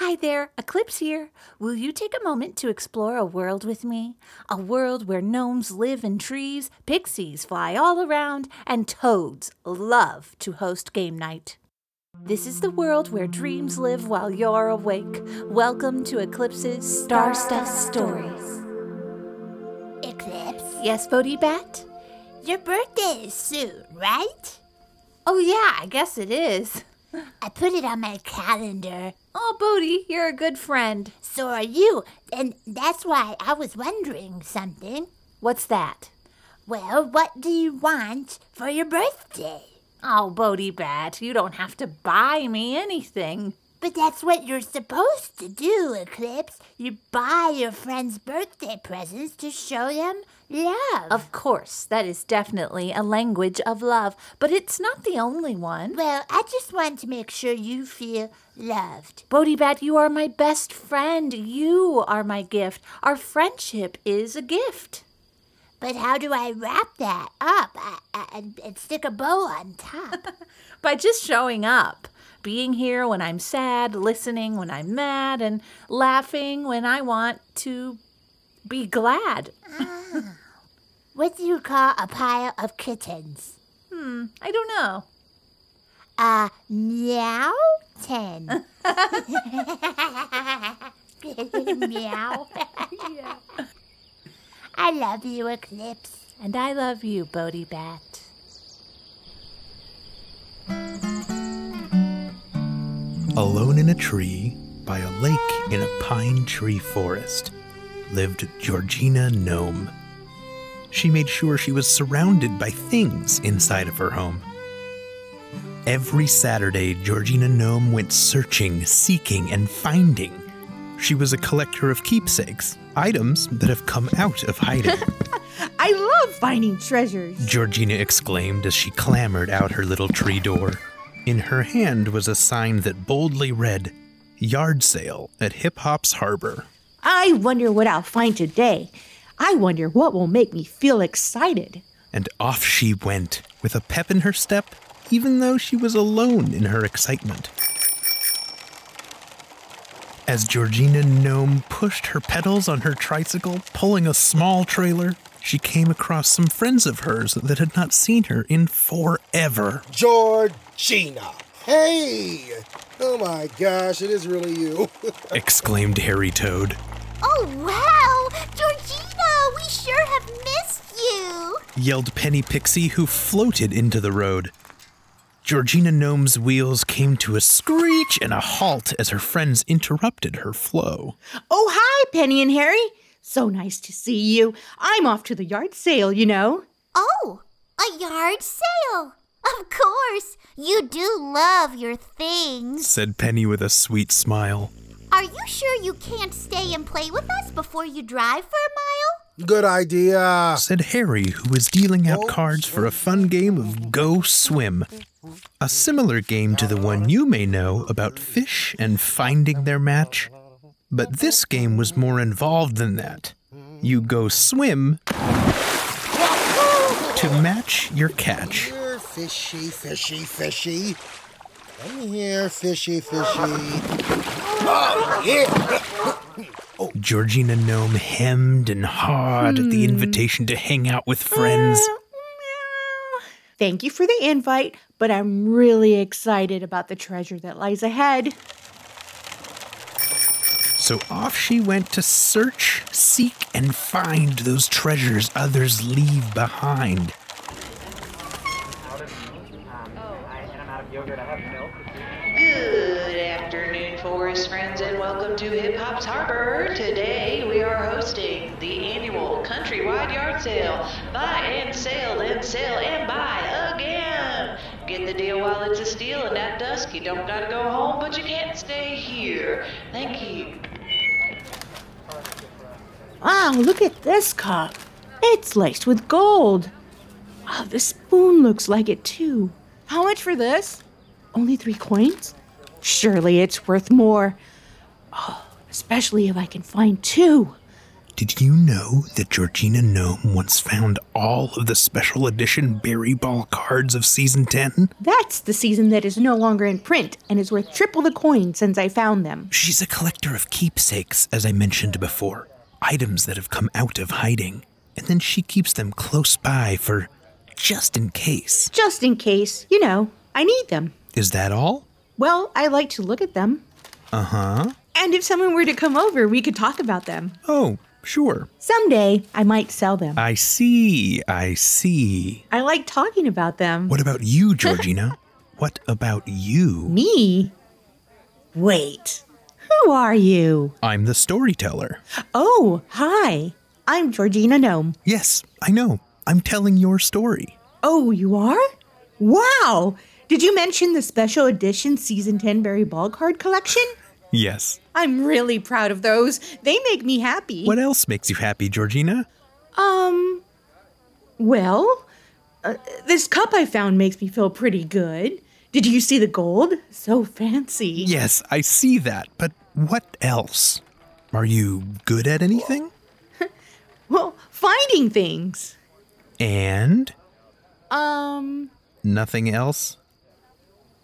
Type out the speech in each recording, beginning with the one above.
Hi there, Eclipse here. Will you take a moment to explore a world with me? A world where gnomes live in trees, pixies fly all around, and toads love to host game night. This is the world where dreams live while you're awake. Welcome to Eclipse's Star Stuff Stories. Eclipse, Yes, Bodhi Bat? your birthday is soon, right? Oh, yeah, I guess it is. I put it on my calendar. Oh, Bodie, you're a good friend. So are you, and that's why I was wondering something. What's that? Well, what do you want for your birthday? Oh, Bodie Bat, you don't have to buy me anything. But that's what you're supposed to do, Eclipse. You buy your friends birthday presents to show them love. Of course, that is definitely a language of love, but it's not the only one. well, I just want to make sure you feel loved. Bodhi Bat, you are my best friend. You are my gift. Our friendship is a gift. But how do I wrap that up I, and, and stick a bow on top? By just showing up, being here when I'm sad, listening when I'm mad, and laughing when I want to be glad. what do you call a pile of kittens? Hmm, I don't know. A meow ten. meow. I love you, Eclipse. And I love you, Bodie Bat. Alone in a tree, by a lake in a pine tree forest, lived Georgina Gnome. She made sure she was surrounded by things inside of her home. Every Saturday, Georgina Gnome went searching, seeking, and finding. She was a collector of keepsakes, items that have come out of hiding. I love finding treasures. Georgina exclaimed as she clambered out her little tree door. In her hand was a sign that boldly read, Yard Sale at Hip Hop's Harbor. I wonder what I'll find today. I wonder what will make me feel excited. And off she went, with a pep in her step, even though she was alone in her excitement. As Georgina Gnome pushed her pedals on her tricycle, pulling a small trailer, she came across some friends of hers that had not seen her in forever. Georgina. Hey! Oh my gosh, it is really you. exclaimed Harry Toad. Oh, wow! Georgina, we sure have missed you! yelled Penny Pixie, who floated into the road. Georgina Gnome's wheels came to a screech and a halt as her friends interrupted her flow. Oh, hi, Penny and Harry. So nice to see you. I'm off to the yard sale, you know. Oh, a yard sale! Of course! You do love your things. Said Penny with a sweet smile. Are you sure you can't stay and play with us before you drive for a mile? Good idea. Said Harry, who was dealing out oh. cards for a fun game of Go Swim. A similar game to the one you may know about fish and finding their match. But this game was more involved than that. You go swim to match your catch. Here, fishy, fishy, fishy. Come here, fishy, fishy. Oh, yeah. oh. Georgina Gnome hemmed and hawed at the hmm. invitation to hang out with friends. Thank you for the invite, but I'm really excited about the treasure that lies ahead. So off she went to search, seek, and find those treasures others leave behind. Good afternoon, forest friends, and welcome to Hip Hop's Harbor. Today we are hosting the annual countrywide yard sale. Buy and sell then sell and buy again. Get the deal while it's a steal, and at dusk you don't gotta go home, but you can't stay here. Thank you. Wow, look at this cup. It's laced with gold. Oh, the spoon looks like it too. How much for this? Only three coins? Surely it's worth more. Oh, especially if I can find two. Did you know that Georgina Gnome once found all of the special edition Berry Ball cards of season 10? That's the season that is no longer in print and is worth triple the coin since I found them. She's a collector of keepsakes, as I mentioned before, items that have come out of hiding, and then she keeps them close by for just in case. Just in case, you know, I need them. Is that all? Well, I like to look at them. Uh huh. And if someone were to come over, we could talk about them. Oh, sure. Someday, I might sell them. I see, I see. I like talking about them. What about you, Georgina? what about you? Me? Wait. Who are you? I'm the storyteller. Oh, hi. I'm Georgina Gnome. Yes, I know. I'm telling your story. Oh, you are? Wow. Did you mention the special edition season 10 Berry Ball card collection? Yes. I'm really proud of those. They make me happy. What else makes you happy, Georgina? Um, well, uh, this cup I found makes me feel pretty good. Did you see the gold? So fancy. Yes, I see that, but what else? Are you good at anything? Well, finding things. And Um, nothing else?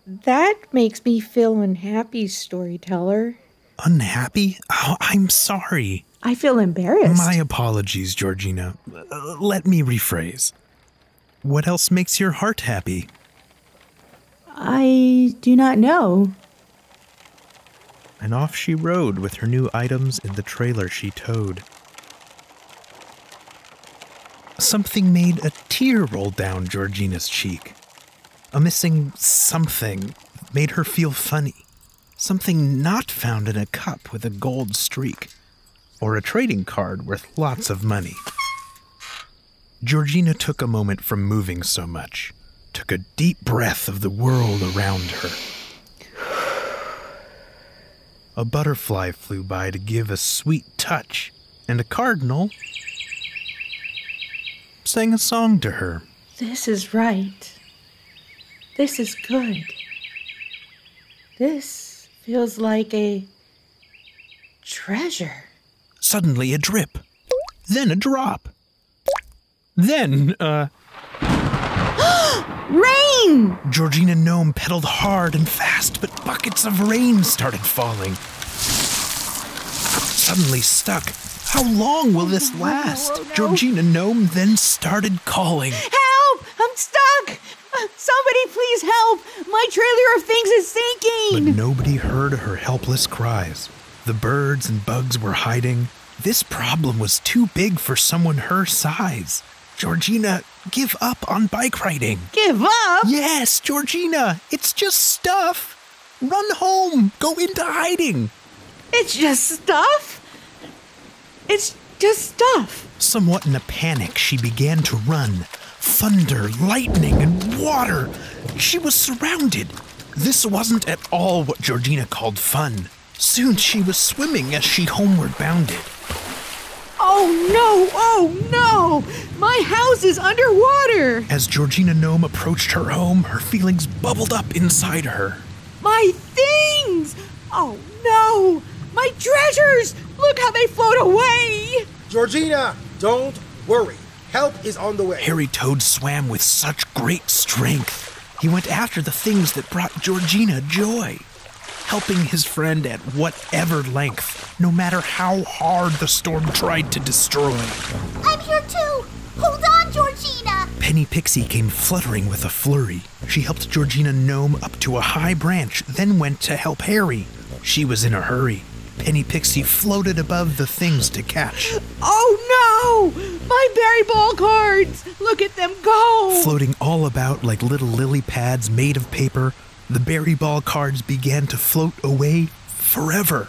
That makes me feel unhappy, storyteller. Unhappy? Oh, I'm sorry. I feel embarrassed. My apologies, Georgina. Uh, let me rephrase. What else makes your heart happy? I do not know. And off she rode with her new items in the trailer she towed. Something made a tear roll down Georgina's cheek. A missing something made her feel funny. Something not found in a cup with a gold streak, or a trading card worth lots of money. Georgina took a moment from moving so much, took a deep breath of the world around her. A butterfly flew by to give a sweet touch, and a cardinal sang a song to her. This is right. This is good. This feels like a treasure. Suddenly, a drip, then a drop, then, uh, Rain! Georgina Gnome pedaled hard and fast, but buckets of rain started falling. Suddenly stuck. How long will this last? Georgina Gnome then started calling. Somebody please help! My trailer of things is sinking! But nobody heard her helpless cries. The birds and bugs were hiding. This problem was too big for someone her size. Georgina, give up on bike riding. Give up? Yes, Georgina, it's just stuff. Run home, go into hiding. It's just stuff? It's just stuff. Somewhat in a panic, she began to run. Thunder, lightning, and water. She was surrounded. This wasn't at all what Georgina called fun. Soon she was swimming as she homeward bounded. Oh no! Oh no! My house is underwater! As Georgina Gnome approached her home, her feelings bubbled up inside her. My things! Oh no! My treasures! Look how they float away! Georgina, don't worry. Help is on the way. Harry Toad swam with such great strength. He went after the things that brought Georgina joy, helping his friend at whatever length, no matter how hard the storm tried to destroy. I'm here too. Hold on, Georgina. Penny Pixie came fluttering with a flurry. She helped Georgina Gnome up to a high branch, then went to help Harry. She was in a hurry. Penny Pixie floated above the things to catch. Oh no! My berry ball cards! Look at them go! Floating all about like little lily pads made of paper, the berry ball cards began to float away forever.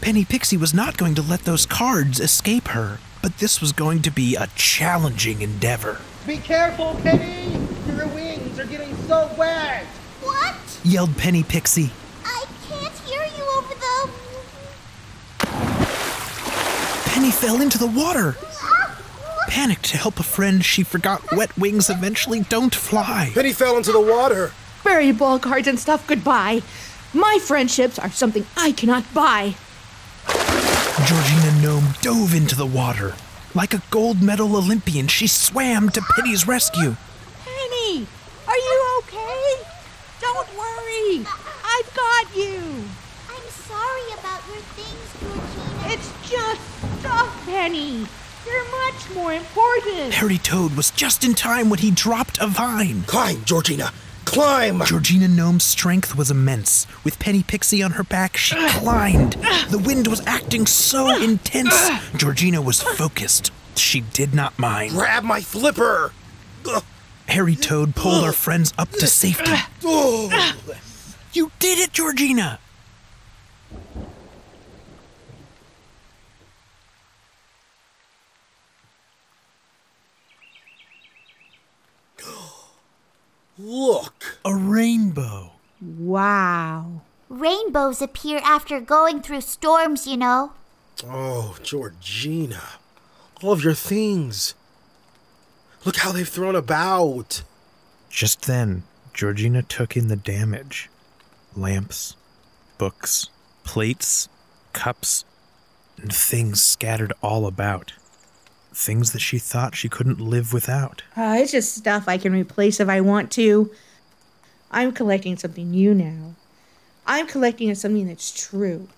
Penny Pixie was not going to let those cards escape her, but this was going to be a challenging endeavor. Be careful, Penny. Your wings are getting so wet. What? Yelled Penny Pixie. I can't hear you over the. Penny fell into the water. Panicked to help a friend, she forgot wet wings eventually don't fly. Penny fell into the water. Berry ball cards and stuff goodbye. My friendships are something I cannot buy. Georgina Gnome dove into the water. Like a gold medal Olympian, she swam to Penny's rescue. Penny, are you okay? Don't worry. I've got you. I'm sorry about your things, Georgina. It's just stuff, Penny. You're much more important. Harry Toad was just in time when he dropped a vine. Climb, Georgina. Climb. Georgina Gnome's strength was immense. With Penny Pixie on her back, she climbed. The wind was acting so intense. Georgina was focused. She did not mind. Grab my flipper. Harry Toad pulled our friends up to safety. Oh. You did it, Georgina! Look. A rainbow. Wow. Rainbows appear after going through storms, you know. Oh, Georgina. All of your things. Look how they've thrown about. Just then, Georgina took in the damage lamps, books, plates, cups, and things scattered all about. Things that she thought she couldn't live without. Uh, it's just stuff I can replace if I want to. I'm collecting something new now. I'm collecting something that's true.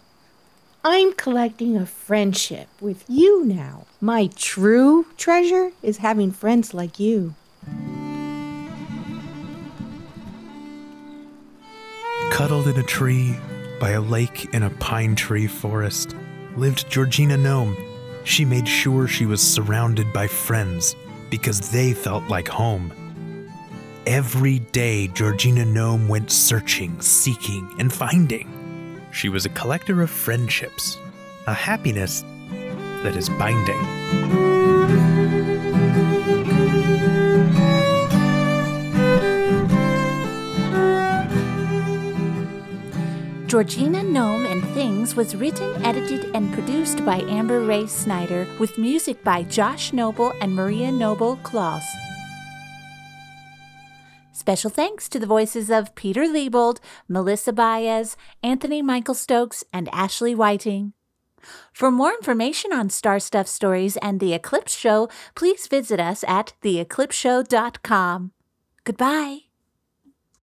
I'm collecting a friendship with you now. My true treasure is having friends like you. Cuddled in a tree by a lake in a pine tree forest lived Georgina Gnome. She made sure she was surrounded by friends because they felt like home. Every day, Georgina Gnome went searching, seeking, and finding. She was a collector of friendships, a happiness that is binding. Georgina Gnome and Things was written, edited, and produced by Amber Ray Snyder with music by Josh Noble and Maria Noble Kloess. Special thanks to the voices of Peter Leibold, Melissa Baez, Anthony Michael Stokes, and Ashley Whiting. For more information on Star Stuff Stories and The Eclipse Show, please visit us at theeclipseshow.com. Goodbye.